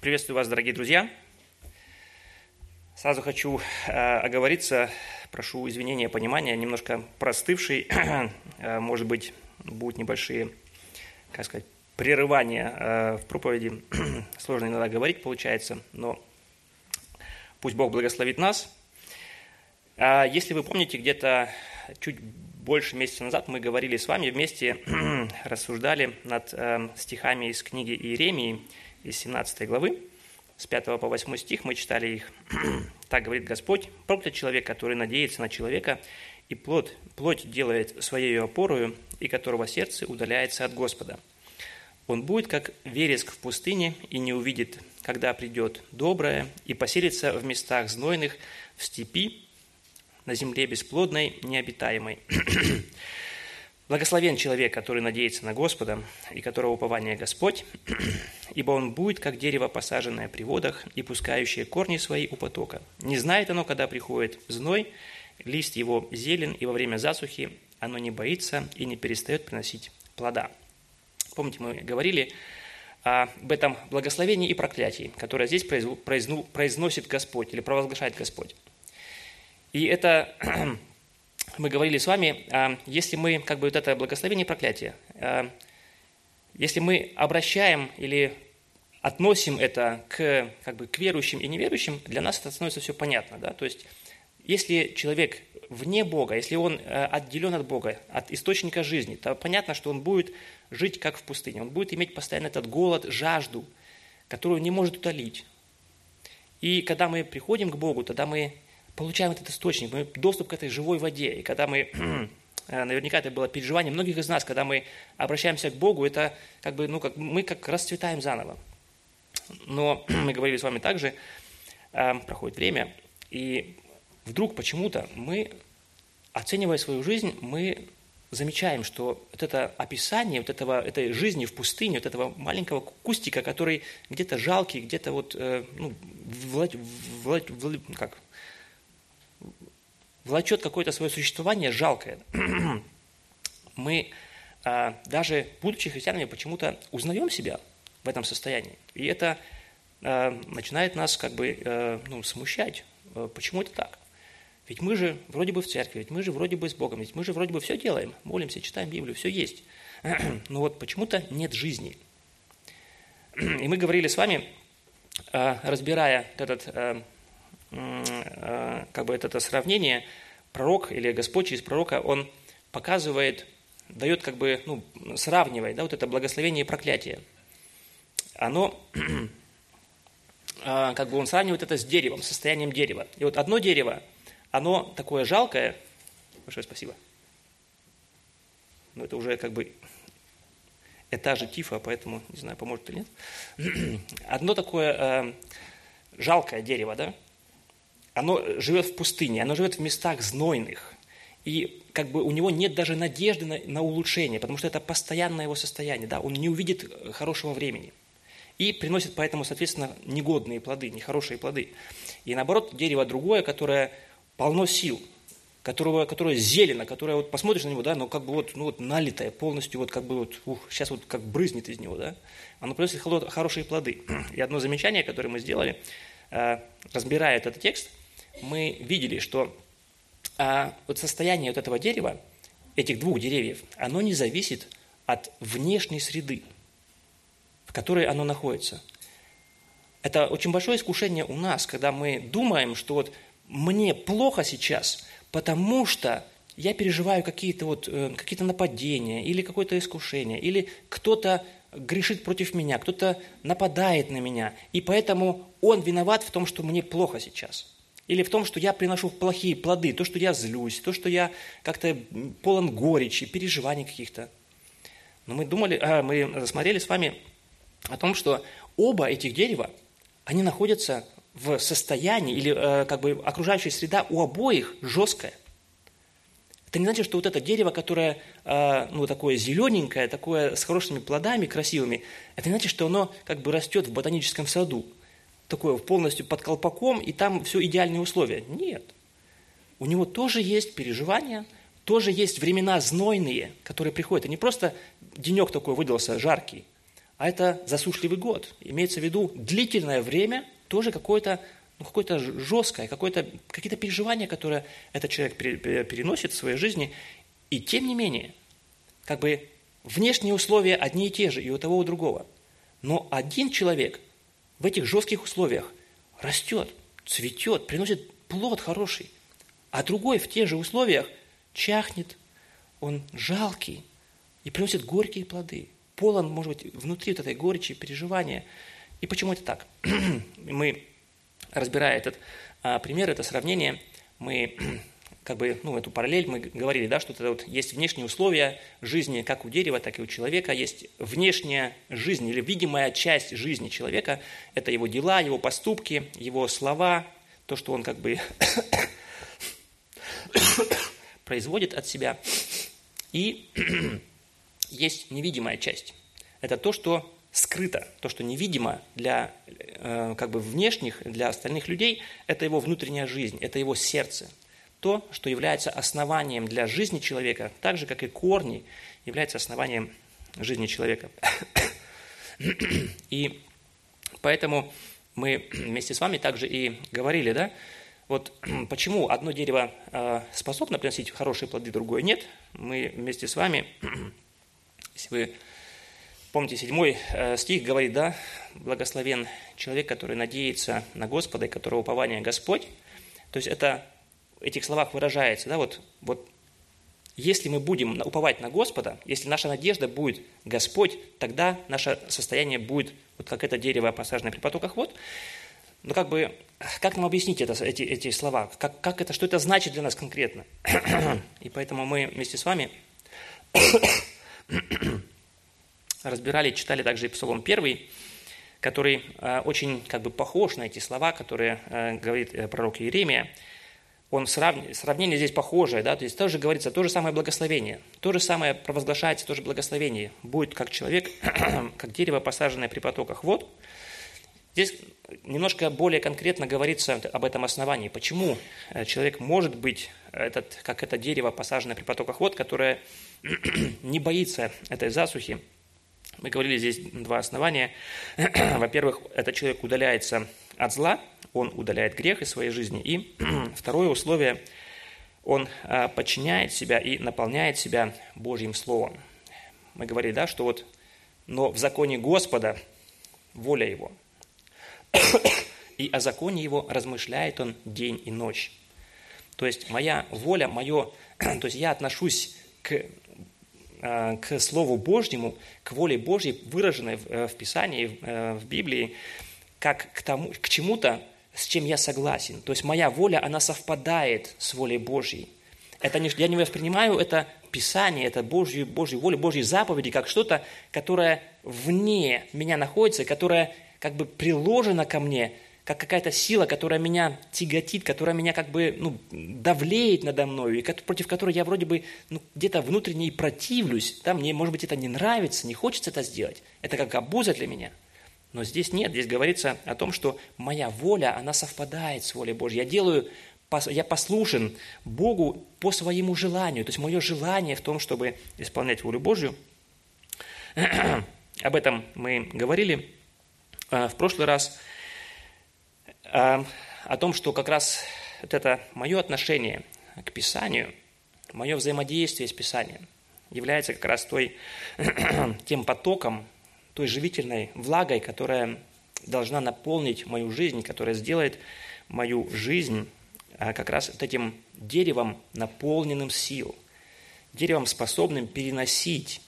Приветствую вас, дорогие друзья. Сразу хочу э, оговориться, прошу извинения, понимания, немножко простывший, э, может быть, будут небольшие, как сказать, прерывания э, в проповеди. Сложно иногда говорить получается, но пусть Бог благословит нас. А если вы помните, где-то чуть больше месяца назад мы говорили с вами вместе, рассуждали над э, стихами из книги Иеремии, из 17 главы, с 5 по 8 стих мы читали их. так говорит Господь, проклят человек, который надеется на человека, и плоть, плоть делает своей опорою, и которого сердце удаляется от Господа. Он будет, как вереск в пустыне, и не увидит, когда придет доброе, и поселится в местах знойных, в степи, на земле бесплодной, необитаемой. Благословен человек, который надеется на Господа и которого упование Господь, ибо он будет, как дерево, посаженное при водах и пускающее корни свои у потока. Не знает оно, когда приходит зной, лист его зелен, и во время засухи оно не боится и не перестает приносить плода. Помните, мы говорили об этом благословении и проклятии, которое здесь произносит Господь или провозглашает Господь. И это мы говорили с вами, а, если мы, как бы вот это благословение и проклятие, а, если мы обращаем или относим это к, как бы, к верующим и неверующим, для нас это становится все понятно. Да? То есть, если человек вне Бога, если он а, отделен от Бога, от источника жизни, то понятно, что он будет жить как в пустыне. Он будет иметь постоянно этот голод, жажду, которую не может утолить. И когда мы приходим к Богу, тогда мы получаем этот источник, мы доступ к этой живой воде. И когда мы, э, наверняка это было переживание многих из нас, когда мы обращаемся к Богу, это как бы, ну, как, мы как расцветаем заново. Но мы говорили с вами также, э, проходит время, и вдруг почему-то мы, оценивая свою жизнь, мы замечаем, что вот это описание вот этого, этой жизни в пустыне, вот этого маленького кустика, который где-то жалкий, где-то вот, э, ну, влад, влад, влад, как, влачет какое-то свое существование жалкое. Мы, а, даже будучи христианами, почему-то узнаем себя в этом состоянии. И это а, начинает нас как бы а, ну, смущать. Почему это так? Ведь мы же вроде бы в церкви, ведь мы же вроде бы с Богом, ведь мы же вроде бы все делаем, молимся, читаем Библию, все есть. Но вот почему-то нет жизни. И мы говорили с вами, разбирая этот Э, как бы это, это сравнение, пророк или Господь через пророка, он показывает, дает как бы, ну, сравнивает, да, вот это благословение и проклятие. Оно, э, как бы он сравнивает это с деревом, состоянием дерева. И вот одно дерево, оно такое жалкое, большое спасибо, но это уже как бы этажи тифа, поэтому не знаю, поможет или нет. Одно такое э, жалкое дерево, да, оно живет в пустыне, оно живет в местах знойных. И как бы у него нет даже надежды на, на улучшение, потому что это постоянное его состояние, да, он не увидит э, хорошего времени. И приносит поэтому, соответственно, негодные плоды, нехорошие плоды. И наоборот, дерево другое, которое полно сил, которого, которое зелено, которое вот посмотришь на него, да, но как бы вот, ну вот налитое полностью, вот как бы вот, ух, сейчас вот как брызнет из него, да, оно приносит хорошие плоды. И одно замечание, которое мы сделали, э, разбирая этот текст, мы видели, что а, вот состояние вот этого дерева, этих двух деревьев, оно не зависит от внешней среды, в которой оно находится. Это очень большое искушение у нас, когда мы думаем, что вот мне плохо сейчас, потому что я переживаю какие-то вот, э, какие нападения или какое-то искушение, или кто-то грешит против меня, кто-то нападает на меня, и поэтому он виноват в том, что мне плохо сейчас – или в том, что я приношу плохие плоды, то, что я злюсь, то, что я как-то полон горечи, переживаний каких-то. Но мы думали, а, мы рассмотрели с вами о том, что оба этих дерева, они находятся в состоянии, или э, как бы окружающая среда у обоих жесткая. Это не значит, что вот это дерево, которое э, ну, такое зелененькое, такое с хорошими плодами, красивыми, это не значит, что оно как бы растет в ботаническом саду такое полностью под колпаком, и там все идеальные условия. Нет. У него тоже есть переживания, тоже есть времена знойные, которые приходят. И не просто денек такой выдался жаркий, а это засушливый год. Имеется в виду длительное время, тоже какое-то ну, какое-то жесткое, какое-то, какие-то переживания, которые этот человек переносит в своей жизни. И тем не менее, как бы внешние условия одни и те же и у того, и у другого. Но один человек в этих жестких условиях растет, цветет, приносит плод хороший, а другой в тех же условиях чахнет, он жалкий и приносит горькие плоды. Полон, может быть, внутри вот этой горечи, переживания. И почему это так? Мы разбирая этот а, пример, это сравнение, мы как бы, ну, эту параллель мы говорили, да, что это вот есть внешние условия жизни, как у дерева, так и у человека, есть внешняя жизнь или видимая часть жизни человека, это его дела, его поступки, его слова, то, что он как бы производит от себя. И есть невидимая часть. Это то, что скрыто, то, что невидимо для э, как бы внешних, для остальных людей, это его внутренняя жизнь, это его сердце. То, что является основанием для жизни человека, так же, как и корни, является основанием жизни человека. И поэтому мы вместе с вами также и говорили, да, вот почему одно дерево э, способно приносить хорошие плоды, другое нет. Мы вместе с вами, если вы Помните, седьмой э, стих говорит, да, благословен человек, который надеется на Господа и которого упование Господь. То есть это этих словах выражается, да, вот, вот если мы будем уповать на Господа, если наша надежда будет Господь, тогда наше состояние будет вот как это дерево, посаженное при потоках вод. Но как бы, как нам объяснить это, эти, эти слова? Как, как это, что это значит для нас конкретно? И поэтому мы вместе с вами разбирали, читали также и Псалом 1, который э, очень как бы похож на эти слова, которые э, говорит э, пророк Иеремия. Он срав... сравнение здесь похожее, да, то есть тоже говорится то же самое благословение, то же самое провозглашается, то же благословение. Будет как человек, как дерево, посаженное при потоках вод. Здесь немножко более конкретно говорится об этом основании. Почему человек может быть этот, как это дерево, посаженное при потоках вод, которое не боится этой засухи, мы говорили здесь два основания. Во-первых, этот человек удаляется от зла, он удаляет грех из своей жизни. И второе условие, он а, подчиняет себя и наполняет себя Божьим Словом. Мы говорили, да, что вот, но в законе Господа воля его. И о законе его размышляет он день и ночь. То есть моя воля, мое, то есть я отношусь к Э, к Слову Божьему, к воле Божьей, выраженной в э, Писании, э, в Библии, как к, тому, к чему-то, с чем я согласен. То есть моя воля, она совпадает с волей Божьей. Это не, я не воспринимаю это Писание, это Божью, Божью волю, Божьи заповеди, как что-то, которое вне меня находится, которое как бы приложено ко мне – как какая-то сила, которая меня тяготит, которая меня как бы ну, давлеет надо мной, и против которой я вроде бы ну, где-то внутренне и противлюсь. Да, мне, может быть, это не нравится, не хочется это сделать. Это как обуза для меня. Но здесь нет, здесь говорится о том, что моя воля, она совпадает с волей Божьей. Я делаю, я послушен Богу по своему желанию. То есть мое желание в том, чтобы исполнять волю Божью. Об этом мы говорили а, в прошлый раз о том, что как раз вот это мое отношение к Писанию, мое взаимодействие с Писанием является как раз той, тем потоком, той живительной влагой, которая должна наполнить мою жизнь, которая сделает мою жизнь а, как раз вот этим деревом, наполненным сил, деревом, способным переносить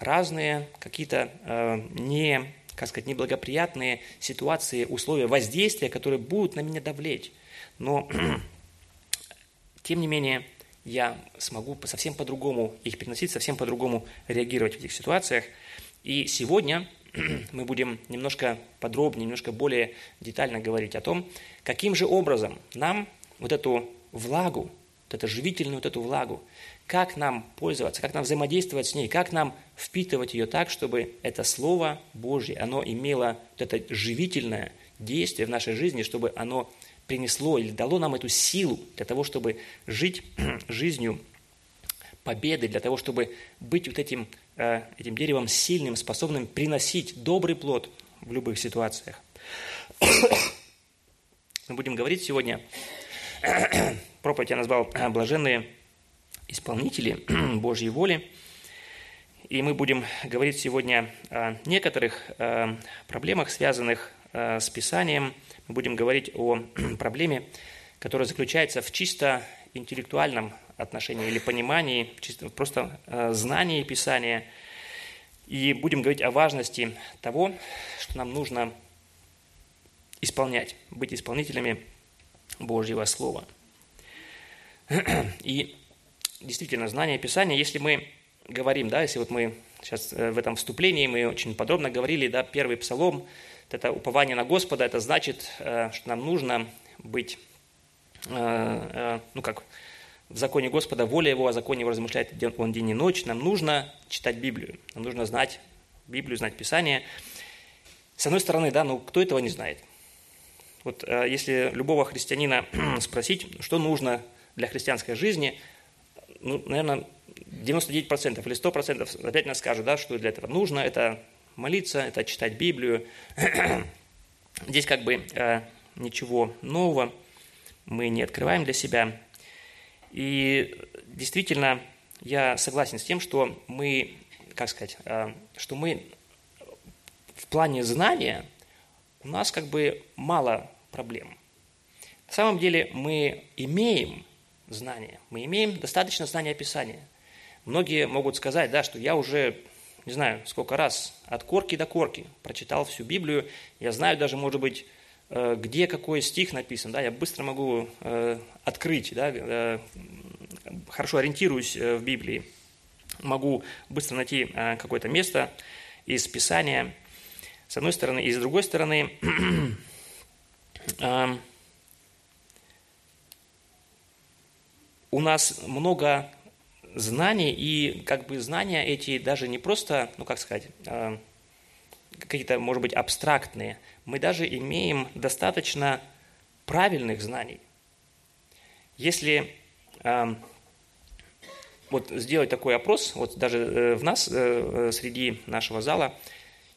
разные какие-то э, не как сказать, неблагоприятные ситуации, условия воздействия, которые будут на меня давлеть. Но, тем не менее, я смогу совсем по-другому их переносить, совсем по-другому реагировать в этих ситуациях. И сегодня мы будем немножко подробнее, немножко более детально говорить о том, каким же образом нам вот эту влагу, вот эту живительную вот эту влагу, как нам пользоваться, как нам взаимодействовать с ней, как нам впитывать ее так, чтобы это Слово Божье, оно имело вот это живительное действие в нашей жизни, чтобы оно принесло или дало нам эту силу для того, чтобы жить жизнью победы, для того, чтобы быть вот этим этим деревом сильным, способным приносить добрый плод в любых ситуациях. Мы будем говорить сегодня, проповедь я назвал э, «Блаженные исполнители Божьей воли». И мы будем говорить сегодня о некоторых э, проблемах, связанных э, с Писанием. Мы будем говорить о проблеме, которая заключается в чисто интеллектуальном отношении или понимании, просто э, знании Писания. И будем говорить о важности того, что нам нужно исполнять, быть исполнителями Божьего Слова. И действительно, знание Писания, если мы говорим, да, если вот мы сейчас в этом вступлении, мы очень подробно говорили, да, первый псалом, это упование на Господа, это значит, что нам нужно быть, ну как, в законе Господа, воля Его, о законе Его размышляет Он день и ночь. Нам нужно читать Библию, нам нужно знать Библию, знать Писание. С одной стороны, да, ну кто этого не знает? Вот э, если любого христианина спросить, что нужно для христианской жизни, ну, наверное, 99% или 100% опять нас скажут, да, что для этого нужно. Это молиться, это читать Библию. Здесь как бы э, ничего нового мы не открываем для себя. И действительно, я согласен с тем, что мы, как сказать, э, что мы в плане знания у нас как бы мало проблем. На самом деле мы имеем знания, мы имеем достаточно знания Писания. Многие могут сказать, да, что я уже, не знаю, сколько раз от корки до корки прочитал всю Библию, я знаю даже, может быть, где какой стих написан, да, я быстро могу э, открыть, да, э, хорошо ориентируюсь э, в Библии, могу быстро найти э, какое-то место из Писания, с одной стороны, и с другой стороны, э, у нас много знаний, и как бы знания эти даже не просто, ну как сказать, э, какие-то, может быть, абстрактные, мы даже имеем достаточно правильных знаний. Если э, вот сделать такой опрос, вот даже э, в нас, э, э, среди нашего зала,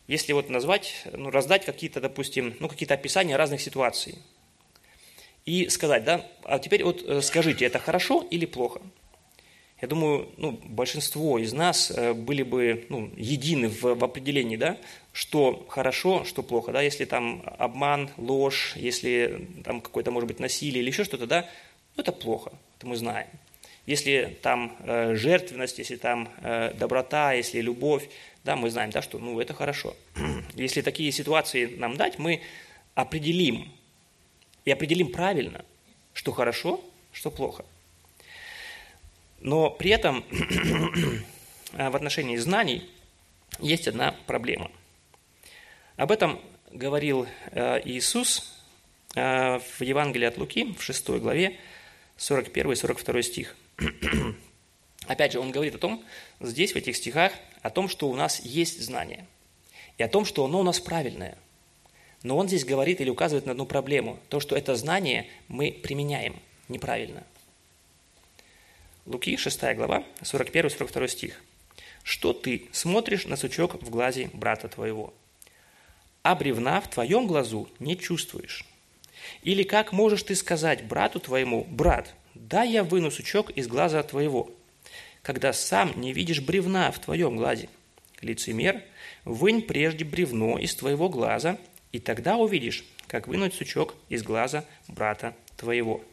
если вот назвать, ну, раздать какие-то, допустим, ну, какие-то описания разных ситуаций и сказать, да, а теперь вот э, скажите, это хорошо или плохо – я думаю, ну, большинство из нас э, были бы ну, едины в, в определении, да, что хорошо, что плохо. Да, если там обман, ложь, если там какое-то, может быть, насилие или еще что-то, да, ну, это плохо, это мы знаем. Если там э, жертвенность, если там э, доброта, если любовь, да, мы знаем, да, что ну, это хорошо. Если такие ситуации нам дать, мы определим, и определим правильно, что хорошо, что плохо. Но при этом в отношении знаний есть одна проблема. Об этом говорил э, Иисус э, в Евангелии от Луки, в 6 главе, 41 и 42 стих. Опять же, он говорит о том, здесь, в этих стихах, о том, что у нас есть знание, и о том, что оно у нас правильное. Но он здесь говорит или указывает на одну проблему, то, что это знание мы применяем неправильно. Луки, 6 глава, 41-42 стих. «Что ты смотришь на сучок в глазе брата твоего, а бревна в твоем глазу не чувствуешь? Или как можешь ты сказать брату твоему, брат, да я выну сучок из глаза твоего, когда сам не видишь бревна в твоем глазе? Лицемер, вынь прежде бревно из твоего глаза, и тогда увидишь, как вынуть сучок из глаза брата твоего».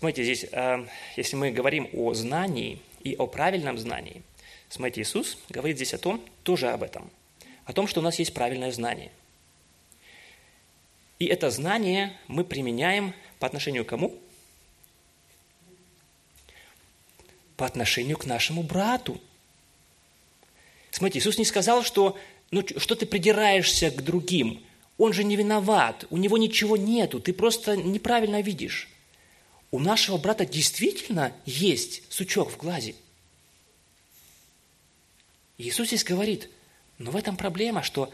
Смотрите, здесь, э, если мы говорим о знании и о правильном знании, смотрите, Иисус говорит здесь о том, тоже об этом, о том, что у нас есть правильное знание. И это знание мы применяем по отношению к кому? По отношению к нашему брату. Смотрите, Иисус не сказал, что, ну, что ты придираешься к другим. Он же не виноват, у него ничего нету, ты просто неправильно видишь у нашего брата действительно есть сучок в глазе. Иисус здесь говорит, но в этом проблема, что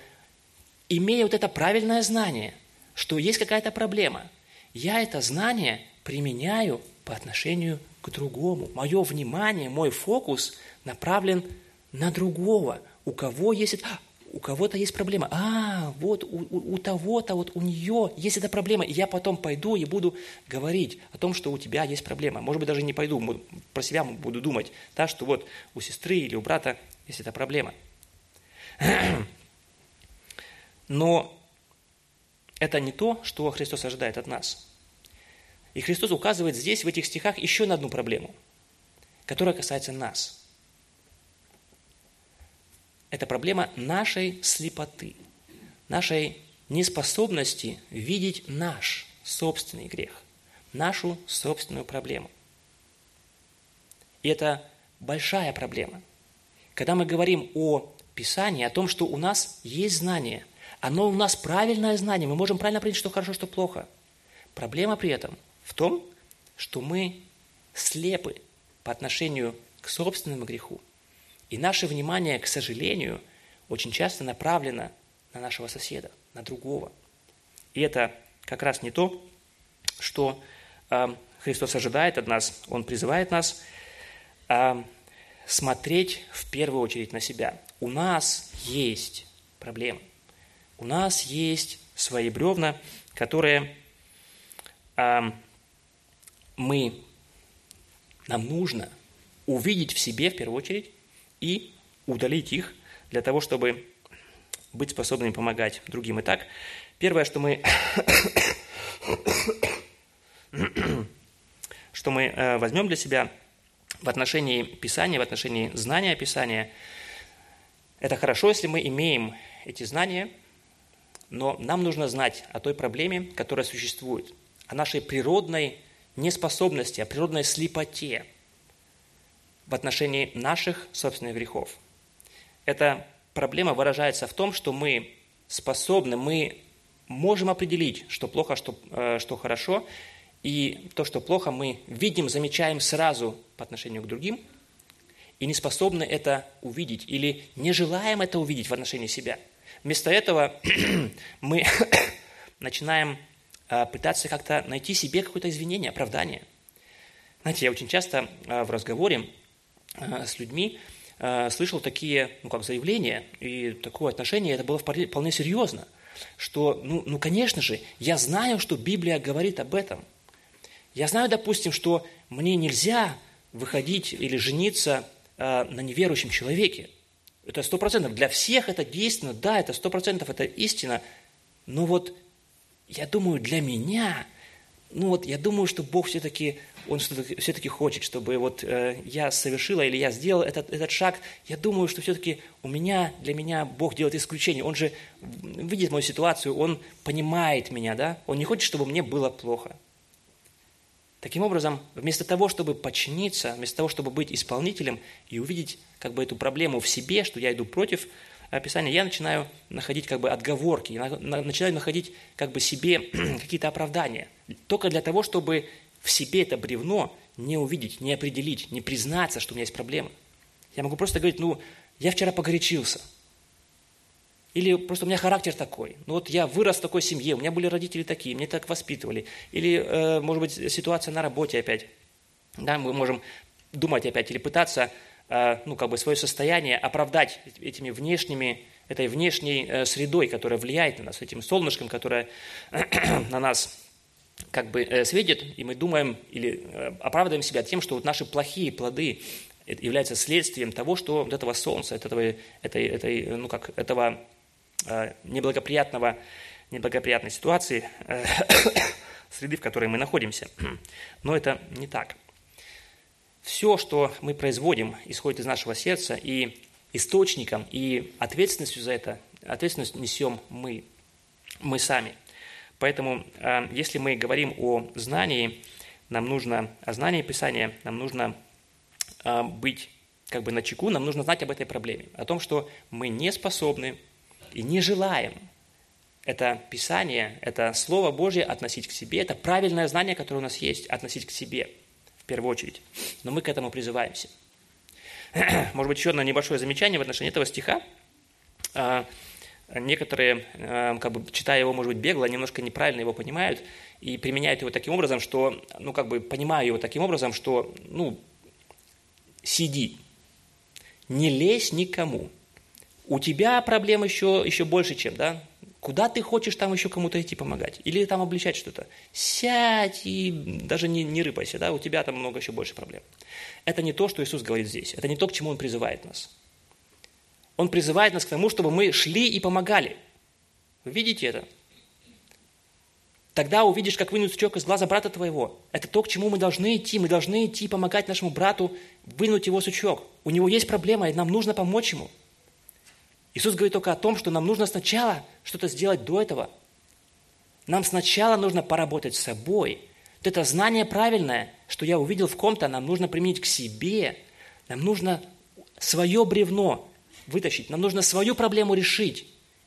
имея вот это правильное знание, что есть какая-то проблема, я это знание применяю по отношению к другому. Мое внимание, мой фокус направлен на другого, у кого есть... У кого-то есть проблема. А, вот у, у, у того-то, вот у нее есть эта проблема. И я потом пойду и буду говорить о том, что у тебя есть проблема. Может быть, даже не пойду, про себя буду думать, да, что вот у сестры или у брата есть эта проблема. Но это не то, что Христос ожидает от нас. И Христос указывает здесь, в этих стихах, еще на одну проблему, которая касается нас. Это проблема нашей слепоты, нашей неспособности видеть наш собственный грех, нашу собственную проблему. И это большая проблема. Когда мы говорим о Писании, о том, что у нас есть знание, оно у нас правильное знание, мы можем правильно понять, что хорошо, что плохо. Проблема при этом в том, что мы слепы по отношению к собственному греху. И наше внимание, к сожалению, очень часто направлено на нашего соседа, на другого. И это как раз не то, что э, Христос ожидает от нас. Он призывает нас э, смотреть в первую очередь на себя. У нас есть проблемы. У нас есть свои бревна, которые э, мы, нам нужно увидеть в себе в первую очередь и удалить их для того, чтобы быть способными помогать другим. Итак, первое, что мы, что мы э, возьмем для себя в отношении Писания, в отношении знания Писания, это хорошо, если мы имеем эти знания, но нам нужно знать о той проблеме, которая существует, о нашей природной неспособности, о природной слепоте в отношении наших собственных грехов. Эта проблема выражается в том, что мы способны, мы можем определить, что плохо, что, э, что хорошо, и то, что плохо, мы видим, замечаем сразу по отношению к другим, и не способны это увидеть, или не желаем это увидеть в отношении себя. Вместо этого мы начинаем Э, пытаться как-то найти себе какое-то извинение, оправдание. Знаете, я очень часто э, в разговоре с людьми слышал такие, ну, как заявления, и такое отношение, это было вполне серьезно, что, ну, ну, конечно же, я знаю, что Библия говорит об этом. Я знаю, допустим, что мне нельзя выходить или жениться на неверующем человеке. Это сто процентов. Для всех это действенно, да, это сто процентов, это истина. Но вот я думаю, для меня, ну вот я думаю, что Бог все-таки, Он все-таки хочет, чтобы вот э, я совершила или я сделал этот, этот шаг. Я думаю, что все-таки у меня, для меня Бог делает исключение. Он же видит мою ситуацию, Он понимает меня, да? Он не хочет, чтобы мне было плохо. Таким образом, вместо того, чтобы подчиниться, вместо того, чтобы быть исполнителем и увидеть как бы эту проблему в себе, что я иду против Писания, я начинаю находить как бы отговорки, я начинаю находить как бы себе какие-то оправдания. Только для того, чтобы в себе это бревно не увидеть, не определить, не признаться, что у меня есть проблема. Я могу просто говорить, ну, я вчера погорячился. Или просто у меня характер такой. Ну вот я вырос в такой семье, у меня были родители такие, мне так воспитывали. Или, э, может быть, ситуация на работе опять. Да, мы можем думать опять или пытаться Э, ну, как бы свое состояние оправдать этими внешними, этой внешней э, средой, которая влияет на нас, этим солнышком, которое на нас как бы э, светит, и мы думаем или оправдываем себя тем, что вот наши плохие плоды являются следствием того, что вот этого солнца, этого, этой, этой, ну как, этого неблагоприятного, неблагоприятной ситуации, среды, в которой мы находимся. Но это не так. Все, что мы производим, исходит из нашего сердца, и источником, и ответственностью за это, ответственность несем мы, мы сами. Поэтому, а, если мы говорим о знании, нам нужно, о знании Писания, нам нужно а, быть как бы на чеку, нам нужно знать об этой проблеме, о том, что мы не способны и не желаем это Писание, это Слово Божье относить к себе, это правильное знание, которое у нас есть, относить к себе – в первую очередь. Но мы к этому призываемся. Может быть, еще одно небольшое замечание в отношении этого стиха. Некоторые, а, как бы, читая его, может быть, бегло, немножко неправильно его понимают и применяют его таким образом, что, ну, как бы, понимаю его таким образом, что, ну, сиди. Не лезь никому. У тебя проблем еще, еще больше, чем, да? Куда ты хочешь там еще кому-то идти помогать? Или там обличать что-то? Сядь и даже не, не рыпайся, да? У тебя там много еще больше проблем. Это не то, что Иисус говорит здесь. Это не то, к чему Он призывает нас. Он призывает нас к тому, чтобы мы шли и помогали. Вы видите это? Тогда увидишь, как вынуть сучок из глаза брата твоего. Это то, к чему мы должны идти. Мы должны идти помогать нашему брату вынуть его сучок. У него есть проблема, и нам нужно помочь ему. Иисус говорит только о том, что нам нужно сначала что-то сделать до этого. Нам сначала нужно поработать с собой. Вот это знание правильное, что я увидел в ком-то, нам нужно применить к себе. Нам нужно свое бревно вытащить, нам нужно свою проблему решить.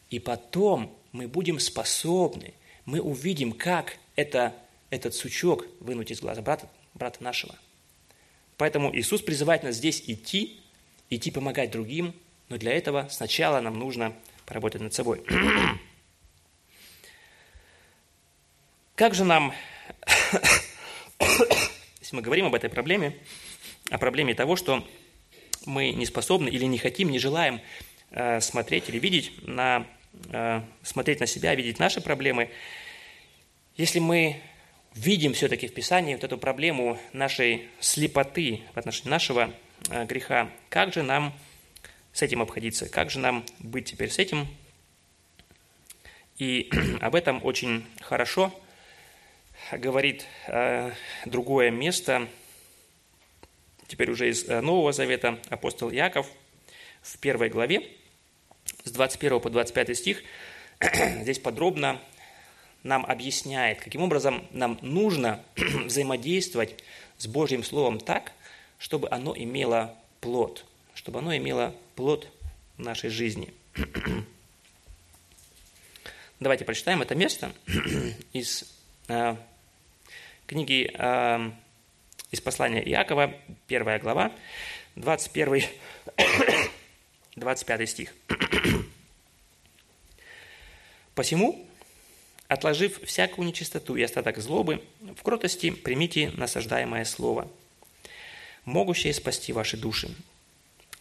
И потом мы будем способны мы увидим, как это, этот сучок вынуть из глаза брата, брата нашего. Поэтому Иисус призывает нас здесь идти, идти помогать другим, но для этого сначала нам нужно поработать над собой. Как же нам, если мы говорим об этой проблеме, о проблеме того, что мы не способны или не хотим, не желаем э, смотреть или видеть на Э, смотреть на себя, видеть наши проблемы. Если мы видим все-таки в Писании вот эту проблему нашей слепоты в отношении нашего э, греха, как же нам с этим обходиться, как же нам быть теперь с этим. И об этом очень хорошо говорит другое место, теперь уже из Нового Завета, апостол Яков в первой главе, с 21 по 25 стих здесь подробно нам объясняет, каким образом нам нужно взаимодействовать с Божьим Словом так, чтобы оно имело плод, чтобы оно имело плод в нашей жизни. Давайте прочитаем это место из э, книги э, из послания Иакова, первая глава, 21 25 стих. «Посему, отложив всякую нечистоту и остаток злобы, в кротости примите насаждаемое слово, могущее спасти ваши души.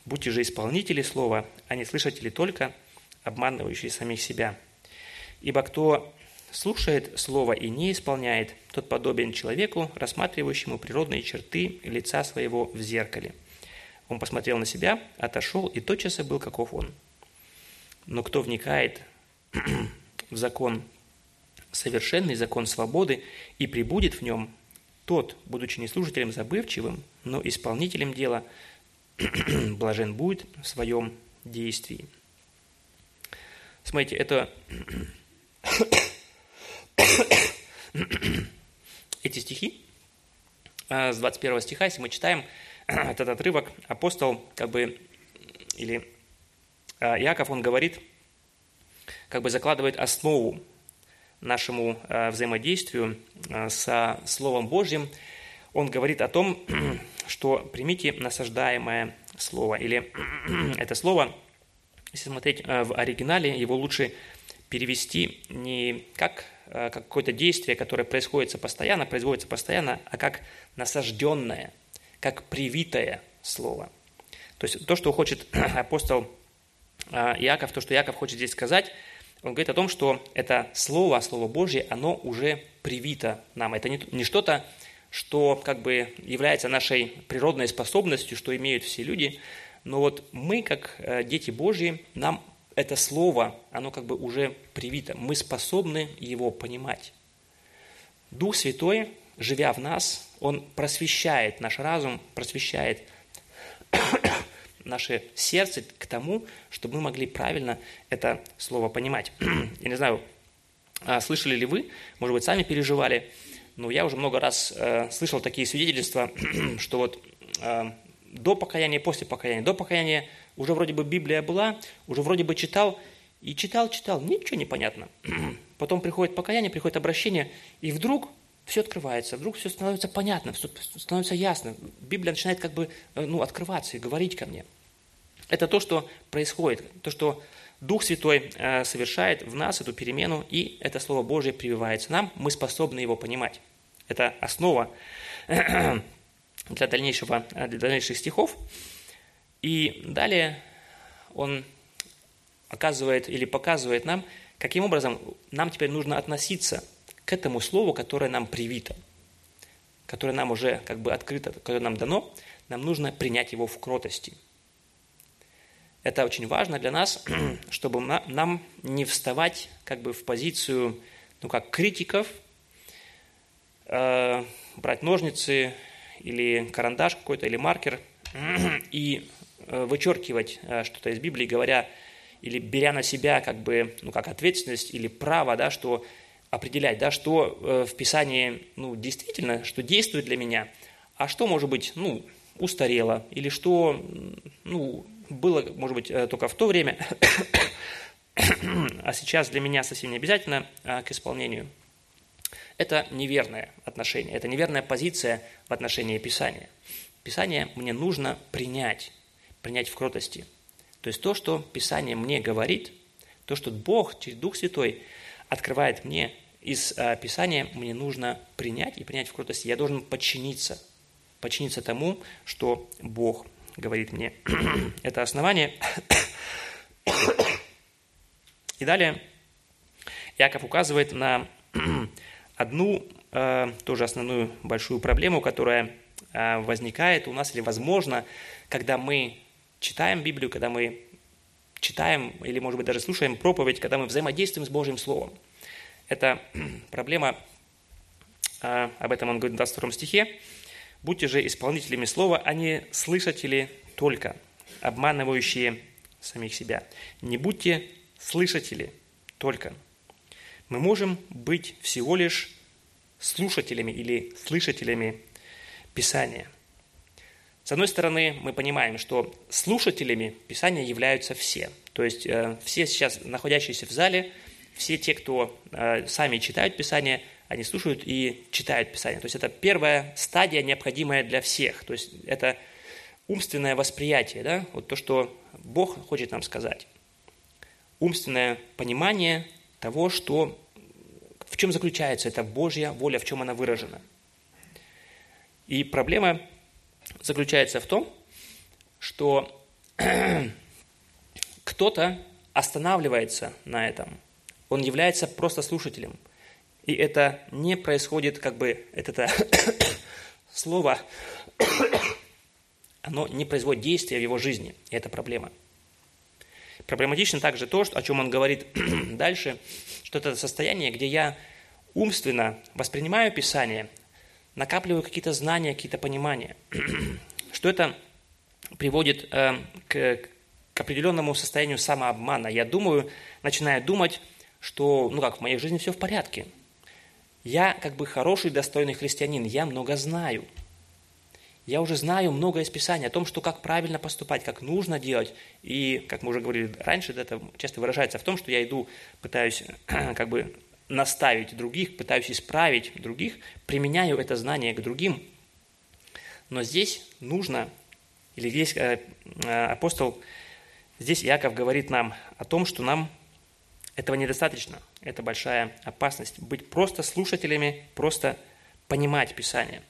Будьте же исполнители слова, а не слышатели только, обманывающие самих себя. Ибо кто слушает слово и не исполняет, тот подобен человеку, рассматривающему природные черты лица своего в зеркале – он посмотрел на себя, отошел и тотчас был, каков он. Но кто вникает в закон совершенный, закон свободы, и прибудет в нем, тот, будучи не служителем забывчивым, но исполнителем дела, блажен будет в своем действии. Смотрите, это эти стихи а, с 21 стиха, если мы читаем, этот отрывок апостол, как бы, или а, Иаков, он говорит, как бы закладывает основу нашему а, взаимодействию со Словом Божьим. Он говорит о том, что примите насаждаемое слово. Или это слово, если смотреть в оригинале, его лучше перевести не как какое-то действие, которое происходит постоянно, производится постоянно, а как насажденное – как привитое слово. То есть то, что хочет апостол а, Иаков, то, что Иаков хочет здесь сказать, он говорит о том, что это слово, слово Божье, оно уже привито нам. Это не, не что-то, что как бы является нашей природной способностью, что имеют все люди, но вот мы, как э, дети Божьи, нам это слово, оно как бы уже привито. Мы способны его понимать. Дух Святой, живя в нас, он просвещает наш разум, просвещает наше сердце к тому, чтобы мы могли правильно это слово понимать. Я не знаю, а, слышали ли вы, может быть, сами переживали, но я уже много раз э, слышал такие свидетельства, что вот э, до покаяния, после покаяния, до покаяния уже вроде бы Библия была, уже вроде бы читал, и читал, читал, ничего не понятно. Потом приходит покаяние, приходит обращение, и вдруг все открывается, вдруг все становится понятно, все становится ясно. Библия начинает как бы э, ну, открываться и говорить ко мне. Это то, что происходит, то, что Дух Святой э, совершает в нас эту перемену, и это Слово Божье прививается нам, мы способны его понимать. Это основа для, дальнейшего, для дальнейших стихов. И далее он оказывает или показывает нам, каким образом нам теперь нужно относиться к этому слову, которое нам привито, которое нам уже как бы открыто, которое нам дано, нам нужно принять его в кротости. Это очень важно для нас, чтобы нам не вставать как бы в позицию, ну как критиков, э, брать ножницы или карандаш какой-то, или маркер и вычеркивать э, что-то из Библии, говоря, или беря на себя как бы, ну, как ответственность или право, да, что определять, да, что э, в Писании, ну, действительно, что действует для меня, а что, может быть, ну, устарело, или что, ну, было, может быть, э, только в то время, а сейчас для меня совсем не обязательно э, к исполнению. Это неверное отношение, это неверная позиция в отношении Писания. Писание мне нужно принять, принять в кротости – то есть то, что Писание мне говорит, то, что Бог через Дух Святой открывает мне из а, Писания, мне нужно принять и принять в крутости. Я должен подчиниться, подчиниться тому, что Бог говорит мне. Это основание. И далее Яков указывает на одну э, тоже основную большую проблему, которая э, возникает у нас или возможно, когда мы читаем Библию, когда мы читаем или, может быть, даже слушаем проповедь, когда мы взаимодействуем с Божьим Словом. Это проблема, а, об этом он говорит в 22 стихе. «Будьте же исполнителями Слова, а не слышатели только, обманывающие самих себя. Не будьте слышатели только. Мы можем быть всего лишь слушателями или слышателями Писания – с одной стороны, мы понимаем, что слушателями Писания являются все. То есть э, все сейчас находящиеся в зале, все те, кто э, сами читают Писание, они слушают и читают Писание. То есть это первая стадия, необходимая для всех. То есть это умственное восприятие, да? вот то, что Бог хочет нам сказать. Умственное понимание того, что, в чем заключается эта Божья воля, в чем она выражена. И проблема заключается в том, что кто-то останавливается на этом. Он является просто слушателем. И это не происходит, как бы, это слово, оно не производит действия в его жизни. И это проблема. Проблематично также то, о чем он говорит дальше, что это состояние, где я умственно воспринимаю Писание, накапливаю какие-то знания, какие-то понимания, что это приводит э, к, к определенному состоянию самообмана. Я думаю, начинаю думать, что, ну как, в моей жизни все в порядке. Я как бы хороший, достойный христианин, я много знаю. Я уже знаю много из Писания о том, что как правильно поступать, как нужно делать. И, как мы уже говорили раньше, это часто выражается в том, что я иду, пытаюсь как бы наставить других, пытаюсь исправить других, применяю это знание к другим. Но здесь нужно, или здесь э, э, апостол, здесь Иаков говорит нам о том, что нам этого недостаточно. Это большая опасность. Быть просто слушателями, просто понимать Писание.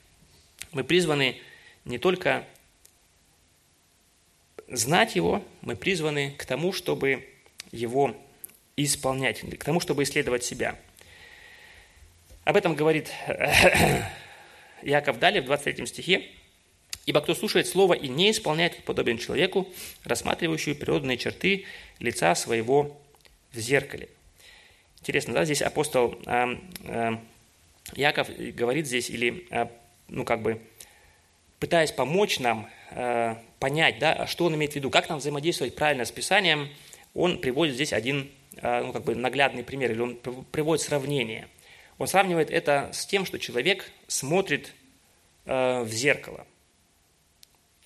Мы призваны не только знать его, мы призваны к тому, чтобы его исполнять, к тому, чтобы исследовать себя – об этом говорит Яков далее в 23 стихе. «Ибо кто слушает слово и не исполняет, подобен человеку, рассматривающему природные черты лица своего в зеркале». Интересно, да, здесь апостол э, э, Яков говорит здесь, или, э, ну, как бы, пытаясь помочь нам э, понять, да, что он имеет в виду, как нам взаимодействовать правильно с Писанием, он приводит здесь один, э, ну, как бы, наглядный пример, или он приводит сравнение – он сравнивает это с тем, что человек смотрит э, в зеркало,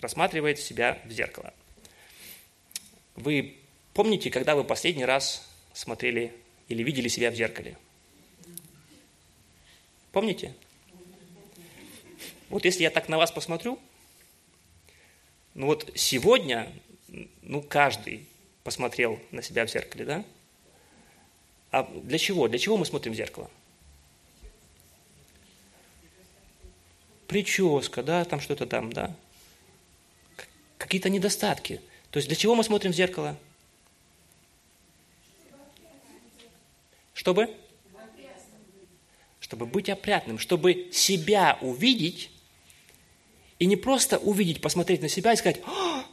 рассматривает себя в зеркало. Вы помните, когда вы последний раз смотрели или видели себя в зеркале? Помните? Вот если я так на вас посмотрю, ну вот сегодня, ну каждый посмотрел на себя в зеркале, да? А для чего? Для чего мы смотрим в зеркало? Прическа, да, там что-то там, да. какие-то недостатки. То есть для чего мы смотрим в зеркало? Чтобы? Чтобы быть опрятным, чтобы себя увидеть, и не просто увидеть, посмотреть на себя и сказать, «А,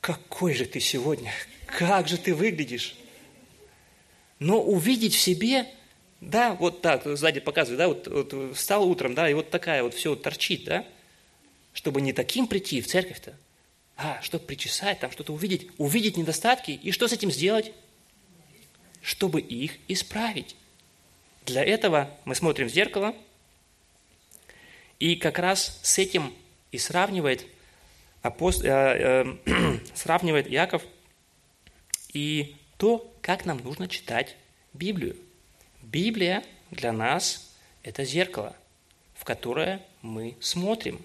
какой же ты сегодня, как же ты выглядишь. Но увидеть в себе, да, вот так, сзади показываю, да, вот, вот встал утром, да, и вот такая вот все торчит, да, чтобы не таким прийти в церковь-то, а чтобы причесать, там что-то увидеть, увидеть недостатки, и что с этим сделать? Чтобы их исправить. Для этого мы смотрим в зеркало, и как раз с этим и сравнивает, апост... э, э, сравнивает Яков и то, как нам нужно читать Библию. Библия для нас – это зеркало, в которое мы смотрим.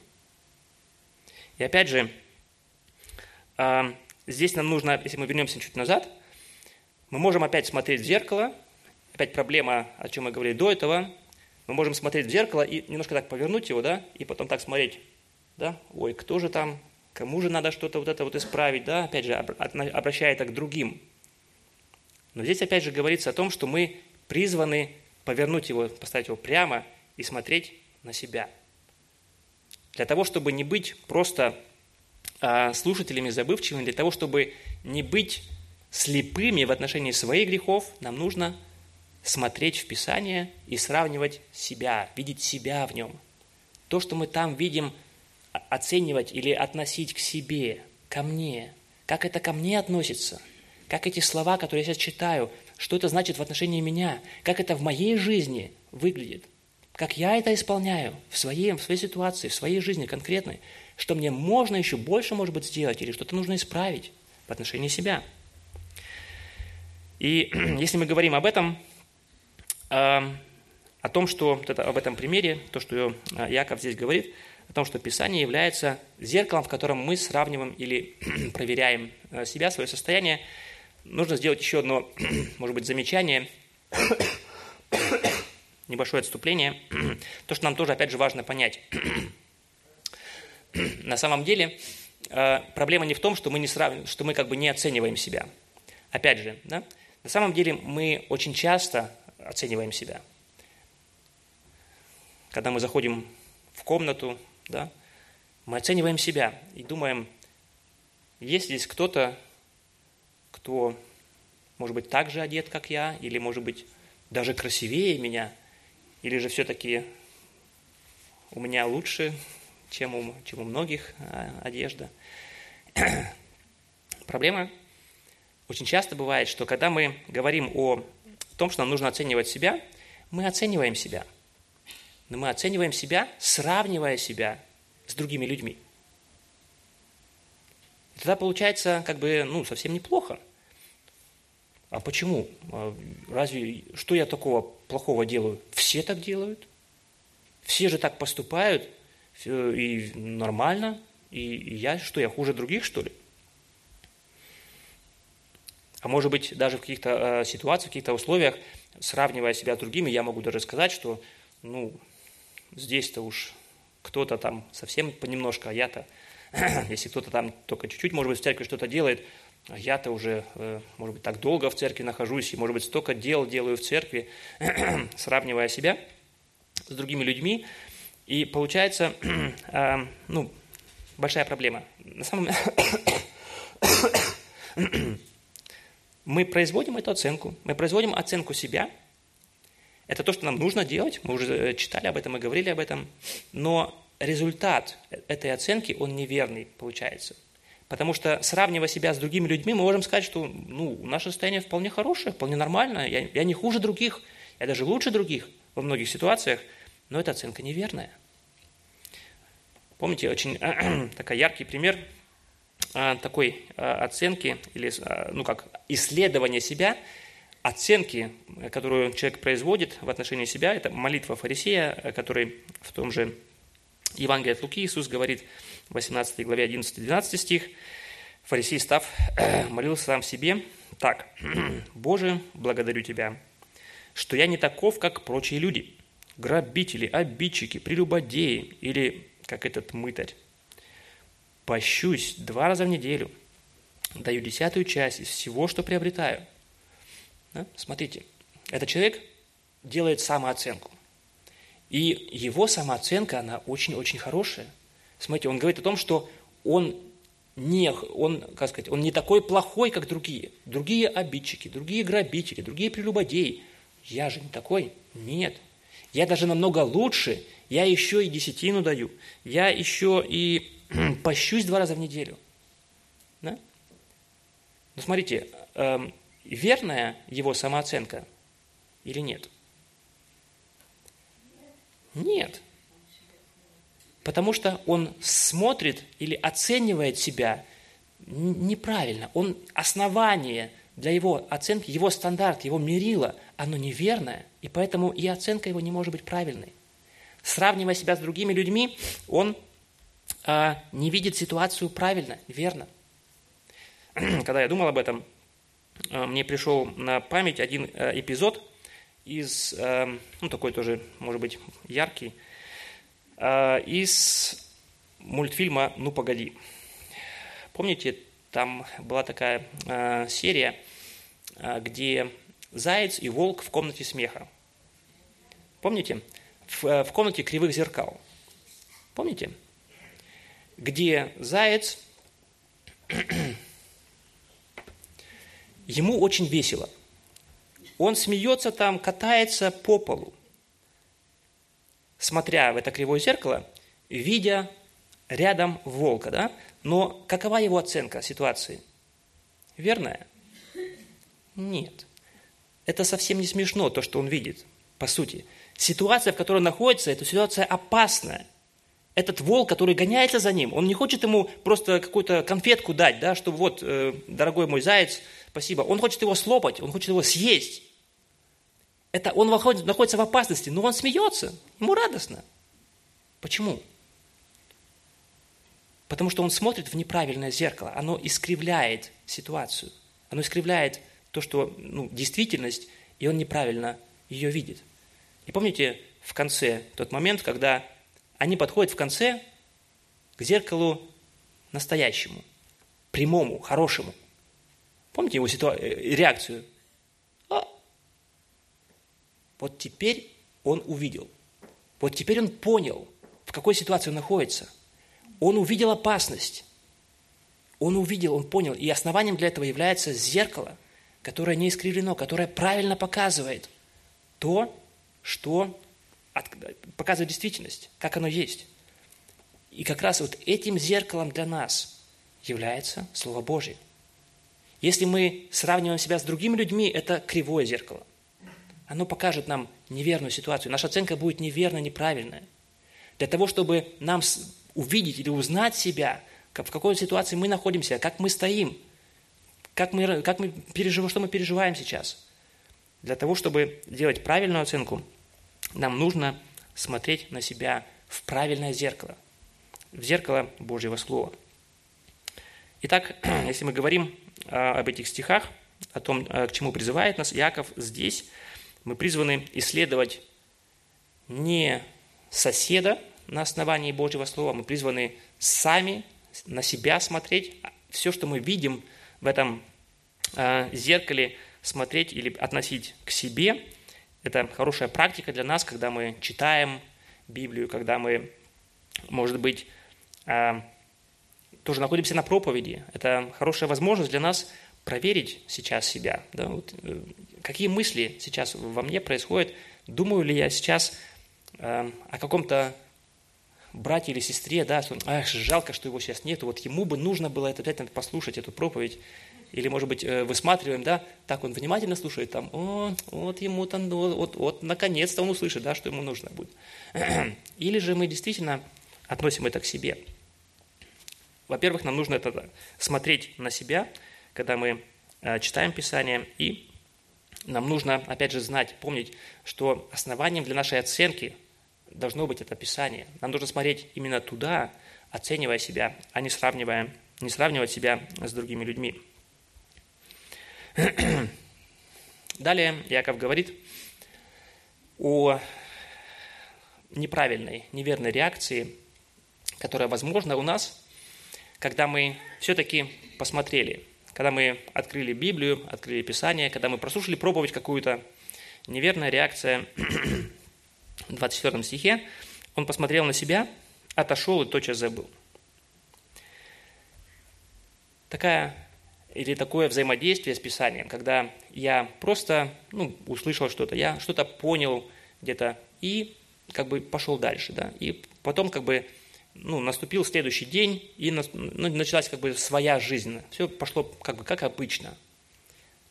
И опять же, э, здесь нам нужно, если мы вернемся чуть назад, мы можем опять смотреть в зеркало, опять проблема, о чем мы говорили до этого, мы можем смотреть в зеркало и немножко так повернуть его, да, и потом так смотреть да, ой, кто же там, кому же надо что-то вот это вот исправить, да, опять же, обращая это к другим. Но здесь опять же говорится о том, что мы призваны повернуть его, поставить его прямо и смотреть на себя. Для того, чтобы не быть просто а, слушателями забывчивыми, для того, чтобы не быть слепыми в отношении своих грехов, нам нужно смотреть в Писание и сравнивать себя, видеть себя в нем. То, что мы там видим – оценивать или относить к себе, ко мне, как это ко мне относится, как эти слова, которые я сейчас читаю, что это значит в отношении меня, как это в моей жизни выглядит, как я это исполняю в своей, в своей ситуации, в своей жизни конкретной, что мне можно еще больше, может быть, сделать или что-то нужно исправить в отношении себя. И если мы говорим об этом, о том, что об этом примере, то, что Яков здесь говорит – о том, что Писание является зеркалом, в котором мы сравниваем или проверяем э, себя, свое состояние. Нужно сделать еще одно, может быть, замечание, небольшое отступление. То, что нам тоже, опять же, важно понять. На самом деле, э, проблема не в том, что мы, не срав... что мы как бы не оцениваем себя. Опять же, да? на самом деле мы очень часто оцениваем себя. Когда мы заходим в комнату, да, мы оцениваем себя и думаем, есть здесь кто-то, кто, может быть, так же одет, как я, или, может быть, даже красивее меня, или же все-таки у меня лучше, чем у, чем у многих а, одежда. Проблема очень часто бывает, что когда мы говорим о том, что нам нужно оценивать себя, мы оцениваем себя – но мы оцениваем себя, сравнивая себя с другими людьми. И тогда получается как бы ну, совсем неплохо. А почему? А разве что я такого плохого делаю? Все так делают. Все же так поступают, и нормально. И я что, я хуже других, что ли? А может быть, даже в каких-то э, ситуациях, в каких-то условиях, сравнивая себя с другими, я могу даже сказать, что, ну, здесь-то уж кто-то там совсем понемножку, а я-то, если кто-то там только чуть-чуть, может быть, в церкви что-то делает, я-то уже, э, может быть, так долго в церкви нахожусь, и, может быть, столько дел делаю в церкви, сравнивая себя с другими людьми, и получается, а, ну, большая проблема. На самом мы производим эту оценку, мы производим оценку себя – это то, что нам нужно делать, мы уже э, читали об этом и говорили об этом, но результат этой оценки, он неверный получается. Потому что, сравнивая себя с другими людьми, мы можем сказать, что ну, наше состояние вполне хорошее, вполне нормальное, я, я не хуже других, я даже лучше других во многих ситуациях, но эта оценка неверная. Помните, очень такой яркий пример а, такой а, оценки или, а, ну как, исследования себя – оценки, которую человек производит в отношении себя, это молитва фарисея, который в том же Евангелии от Луки Иисус говорит 18 главе 11-12 стих, фарисей, став, молился сам себе так, «Боже, благодарю Тебя, что я не таков, как прочие люди, грабители, обидчики, прелюбодеи или как этот мытарь. пощусь два раза в неделю, даю десятую часть из всего, что приобретаю. Да? Смотрите, этот человек делает самооценку. И его самооценка, она очень-очень хорошая. Смотрите, он говорит о том, что он не, он, как сказать, он не такой плохой, как другие. Другие обидчики, другие грабители, другие прелюбодеи. Я же не такой. Нет. Я даже намного лучше. Я еще и десятину даю. Я еще и пощусь два раза в неделю. Да? Ну, смотрите, эм, верная его самооценка или нет? Нет. Потому что он смотрит или оценивает себя неправильно. Он основание для его оценки, его стандарт, его мерило, оно неверное, и поэтому и оценка его не может быть правильной. Сравнивая себя с другими людьми, он а, не видит ситуацию правильно, верно. Когда я думал об этом, а, мне пришел на память один а, эпизод из, а, ну такой тоже, может быть, яркий, из мультфильма «Ну, погоди». Помните, там была такая а, серия, а, где заяц и волк в комнате смеха. Помните? В, в комнате кривых зеркал. Помните? Где заяц, ему очень весело. Он смеется там, катается по полу смотря в это кривое зеркало, видя рядом волка, да? Но какова его оценка ситуации? Верная? Нет. Это совсем не смешно, то, что он видит, по сути. Ситуация, в которой он находится, это ситуация опасная. Этот волк, который гоняется за ним, он не хочет ему просто какую-то конфетку дать, да, что вот, э, дорогой мой заяц, спасибо. Он хочет его слопать, он хочет его съесть. Это он находится в опасности, но он смеется, ему радостно. Почему? Потому что он смотрит в неправильное зеркало, оно искривляет ситуацию, оно искривляет то, что ну, действительность, и он неправильно ее видит. И помните в конце тот момент, когда они подходят в конце к зеркалу настоящему, прямому, хорошему. Помните его ситуа- э, реакцию? Вот теперь он увидел. Вот теперь он понял, в какой ситуации он находится. Он увидел опасность. Он увидел, он понял. И основанием для этого является зеркало, которое не искривлено, которое правильно показывает то, что показывает действительность, как оно есть. И как раз вот этим зеркалом для нас является Слово Божье. Если мы сравниваем себя с другими людьми, это кривое зеркало оно покажет нам неверную ситуацию. Наша оценка будет неверная, неправильная. Для того, чтобы нам увидеть или узнать себя, в какой ситуации мы находимся, как мы стоим, как мы, как мы переживаем, что мы переживаем сейчас. Для того, чтобы делать правильную оценку, нам нужно смотреть на себя в правильное зеркало, в зеркало Божьего Слова. Итак, если мы говорим а, об этих стихах, о том, а, к чему призывает нас Яков здесь – мы призваны исследовать не соседа на основании Божьего Слова, мы призваны сами на себя смотреть, все, что мы видим в этом э, зеркале, смотреть или относить к себе. Это хорошая практика для нас, когда мы читаем Библию, когда мы, может быть, э, тоже находимся на проповеди. Это хорошая возможность для нас проверить сейчас себя. Да? Вот, э, какие мысли сейчас во мне происходят? Думаю ли я сейчас э, о каком-то брате или сестре, да, что ах, жалко, что его сейчас нет, вот ему бы нужно было это обязательно послушать, эту проповедь. Или, может быть, э, высматриваем, да, так он внимательно слушает, там, о, вот ему там, вот, вот, вот наконец-то он услышит, да, что ему нужно будет. Или же мы действительно относим это к себе. Во-первых, нам нужно это смотреть на себя – когда мы э, читаем Писание, и нам нужно, опять же, знать, помнить, что основанием для нашей оценки должно быть это Писание. Нам нужно смотреть именно туда, оценивая себя, а не сравнивая, не сравнивать себя с другими людьми. Далее Яков говорит о неправильной, неверной реакции, которая возможна у нас, когда мы все-таки посмотрели, когда мы открыли Библию, открыли Писание, когда мы прослушали проповедь какую-то, неверная реакция в 24 стихе, он посмотрел на себя, отошел и тотчас забыл. Такая или такое взаимодействие с Писанием, когда я просто ну, услышал что-то, я что-то понял где-то и как бы пошел дальше, да, и потом как бы ну, наступил следующий день, и ну, началась как бы своя жизнь. Все пошло как бы как обычно.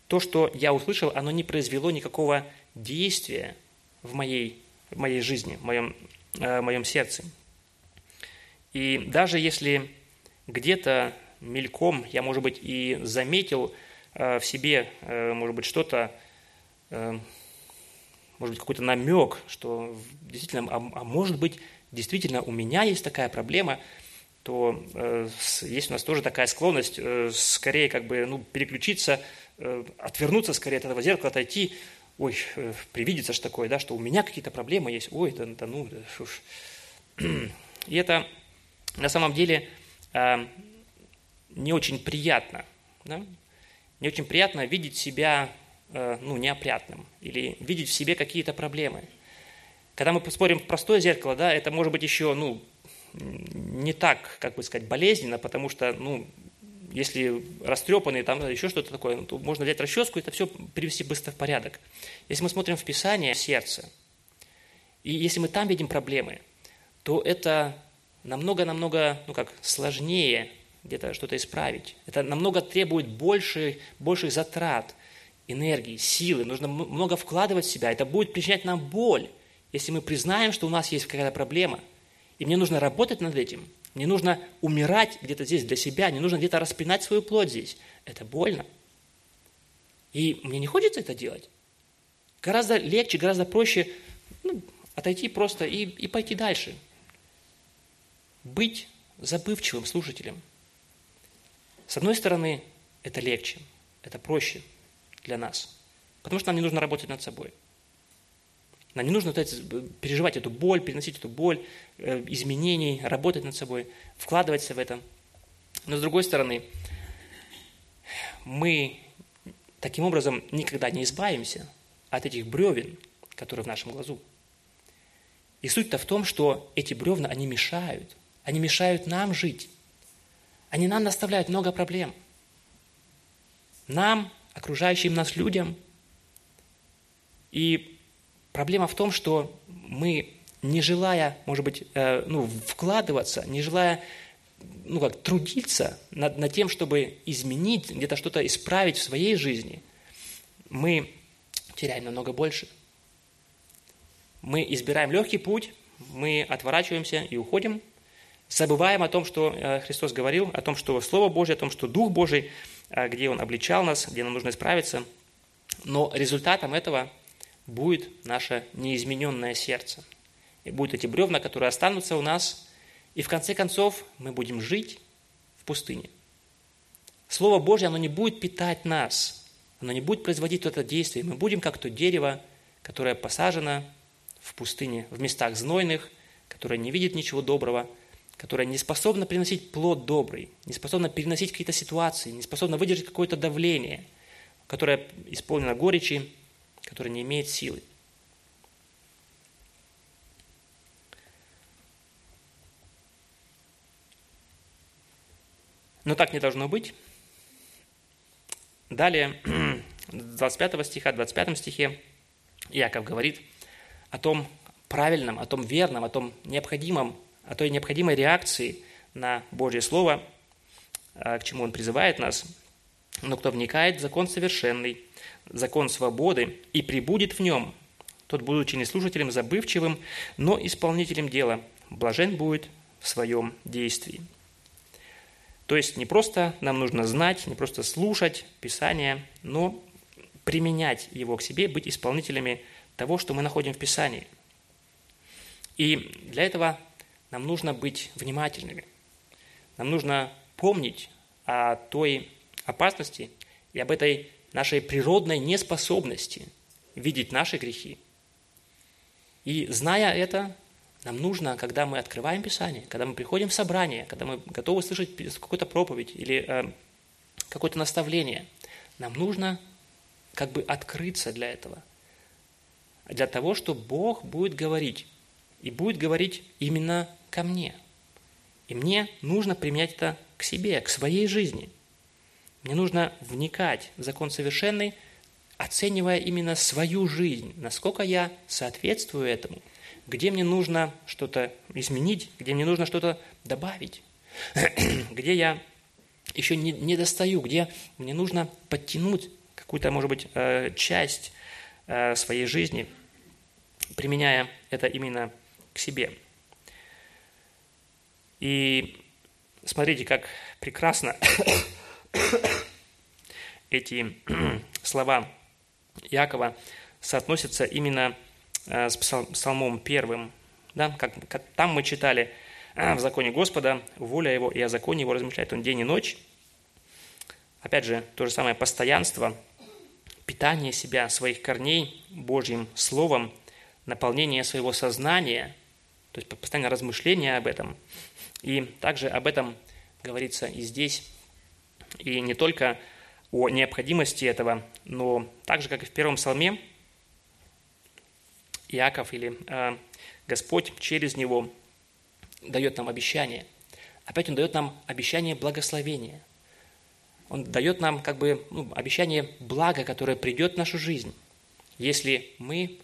То, что я услышал, оно не произвело никакого действия в моей, в моей жизни, в моем, э, в моем сердце. И даже если где-то мельком я, может быть, и заметил э, в себе, э, может быть, что-то, э, может быть, какой-то намек, что действительно, а, а может быть, действительно у меня есть такая проблема, то э, есть у нас тоже такая склонность э, скорее как бы ну, переключиться, э, отвернуться скорее от этого зеркала, отойти, ой, э, привидится что такое, да, что у меня какие-то проблемы есть, ой, да, да ну, да, уж. И это на самом деле э, не очень приятно, да? не очень приятно видеть себя э, ну, неопрятным или видеть в себе какие-то проблемы – когда мы посмотрим в простое зеркало, да, это может быть еще, ну, не так, как бы сказать, болезненно, потому что, ну, если растрепанный, там еще что-то такое, то можно взять расческу и это все привести быстро в порядок. Если мы смотрим в Писание, сердце, и если мы там видим проблемы, то это намного-намного, ну как, сложнее где-то что-то исправить. Это намного требует больше, больших затрат, энергии, силы. Нужно много вкладывать в себя. Это будет причинять нам боль. Если мы признаем, что у нас есть какая-то проблема, и мне нужно работать над этим, мне нужно умирать где-то здесь для себя, не нужно где-то распинать свою плоть здесь, это больно. И мне не хочется это делать. Гораздо легче, гораздо проще ну, отойти просто и, и пойти дальше. Быть забывчивым слушателем. С одной стороны, это легче, это проще для нас, потому что нам не нужно работать над собой – нам не нужно переживать эту боль, переносить эту боль, э, изменений, работать над собой, вкладываться в это. Но с другой стороны, мы таким образом никогда не избавимся от этих бревен, которые в нашем глазу. И суть-то в том, что эти бревна, они мешают. Они мешают нам жить. Они нам доставляют много проблем. Нам, окружающим нас людям. И Проблема в том, что мы, не желая, может быть, э, ну, вкладываться, не желая ну, как, трудиться над, над тем, чтобы изменить, где-то что-то исправить в своей жизни, мы теряем намного больше. Мы избираем легкий путь, мы отворачиваемся и уходим, забываем о том, что э, Христос говорил, о том, что Слово Божье, о том, что Дух Божий, э, где Он обличал нас, где нам нужно исправиться. Но результатом этого будет наше неизмененное сердце. И будут эти бревна, которые останутся у нас, и в конце концов мы будем жить в пустыне. Слово Божье, оно не будет питать нас, оно не будет производить это действие. Мы будем как то дерево, которое посажено в пустыне, в местах знойных, которое не видит ничего доброго, которое не способно приносить плод добрый, не способно переносить какие-то ситуации, не способно выдержать какое-то давление, которое исполнено горечи, который не имеет силы. Но так не должно быть. Далее, 25 стиха, 25 стихе Яков говорит о том правильном, о том верном, о том необходимом, о той необходимой реакции на Божье Слово, а, к чему он призывает нас. Но кто вникает в закон совершенный, закон свободы и прибудет в нем, тот, будучи не служителем забывчивым, но исполнителем дела, блажен будет в своем действии. То есть не просто нам нужно знать, не просто слушать Писание, но применять его к себе, быть исполнителями того, что мы находим в Писании. И для этого нам нужно быть внимательными. Нам нужно помнить о той опасности и об этой нашей природной неспособности видеть наши грехи. И зная это, Нам нужно, когда мы открываем Писание, когда мы приходим в собрание, когда мы готовы слышать какую-то проповедь или э, какое-то наставление, нам нужно как бы открыться для этого. Для того, что Бог будет говорить. И будет говорить именно ко мне. И мне нужно применять это к себе, к своей жизни. Мне нужно вникать в закон совершенный, оценивая именно свою жизнь, насколько я соответствую этому, где мне нужно что-то изменить, где мне нужно что-то добавить, где я еще не, не достаю, где мне нужно подтянуть какую-то, может быть, э, часть э, своей жизни, применяя это именно к себе. И смотрите, как прекрасно эти слова Якова соотносятся именно э, с псалмом первым. Да? Как, как там мы читали в законе Господа, воля Его и о законе Его размышляет Он день и ночь. Опять же, то же самое постоянство, питание себя, своих корней Божьим Словом, наполнение своего сознания, то есть постоянное размышление об этом. И также об этом говорится и здесь, и не только о необходимости этого, но так же, как и в первом псалме, Иаков или э, Господь через него дает нам обещание. Опять Он дает нам обещание благословения. Он дает нам как бы ну, обещание блага, которое придет в нашу жизнь, если мы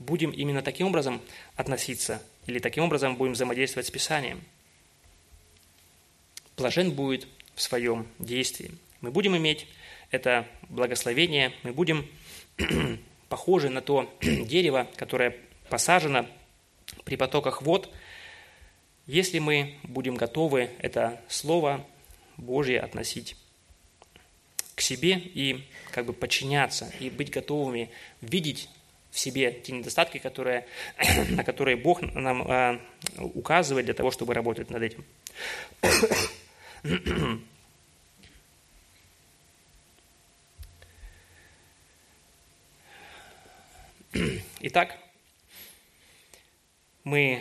будем именно таким образом относиться или таким образом будем взаимодействовать с Писанием. Блажен будет в своем действии. Мы будем иметь это благословение, мы будем похожи на то дерево, которое посажено при потоках вод, если мы будем готовы это Слово Божье относить к себе и как бы подчиняться, и быть готовыми видеть в себе те недостатки, которые, на которые Бог нам э, указывает для того, чтобы работать над этим. Итак, мы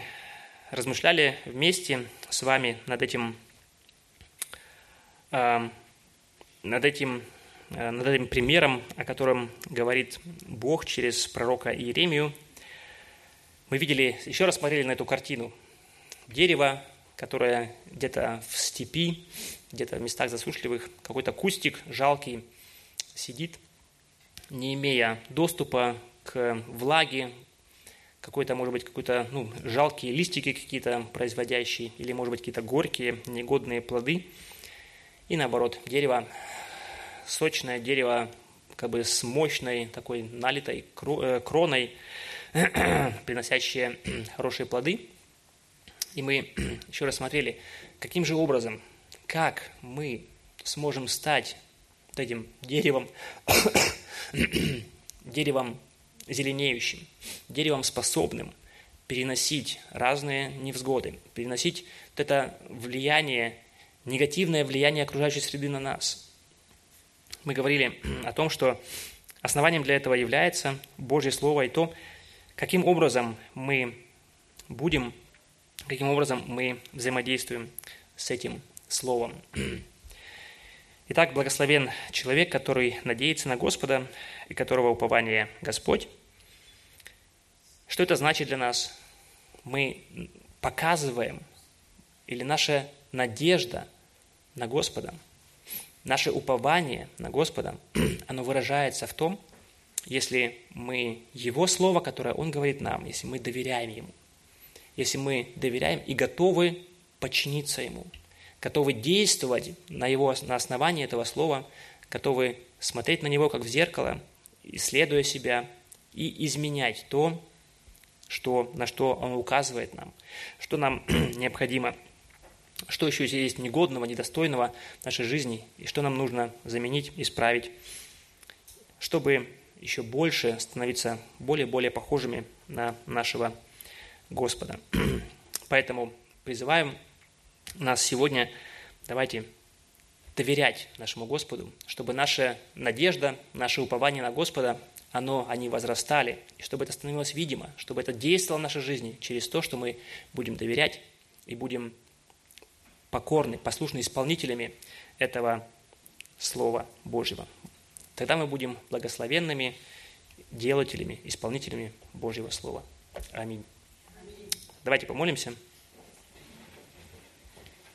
размышляли вместе с вами над этим, э, над этим, э, над этим примером, о котором говорит Бог через пророка Иеремию. Мы видели, еще раз смотрели на эту картину. Дерево, которое где-то в степи, где-то в местах засушливых, какой-то кустик жалкий сидит, не имея доступа к влаге, какой-то, может быть, какой-то, ну, жалкие листики какие-то производящие, или, может быть, какие-то горькие, негодные плоды. И наоборот, дерево, сочное дерево, как бы с мощной такой налитой э, кроной, приносящее хорошие плоды. И мы еще раз смотрели, каким же образом, как мы сможем стать этим деревом, деревом зеленеющим, деревом способным переносить разные невзгоды, переносить вот это влияние, негативное влияние окружающей среды на нас. Мы говорили о том, что основанием для этого является Божье Слово и то, каким образом мы будем, каким образом мы взаимодействуем с этим Словом. Итак, благословен человек, который надеется на Господа и которого упование Господь. Что это значит для нас? Мы показываем, или наша надежда на Господа, наше упование на Господа, оно выражается в том, если мы Его Слово, которое Он говорит нам, если мы доверяем Ему, если мы доверяем и готовы подчиниться Ему, готовы действовать на, его, на основании этого Слова, готовы смотреть на Него как в зеркало, исследуя себя и изменять то, что, на что он указывает нам, что нам необходимо, что еще есть негодного, недостойного нашей жизни, и что нам нужно заменить, исправить, чтобы еще больше становиться более-более похожими на нашего Господа. Поэтому призываем нас сегодня, давайте доверять нашему Господу, чтобы наша надежда, наше упование на Господа, оно, они возрастали, и чтобы это становилось видимо, чтобы это действовало в нашей жизни через то, что мы будем доверять и будем покорны, послушны исполнителями этого Слова Божьего. Тогда мы будем благословенными делателями, исполнителями Божьего Слова. Аминь. Давайте помолимся.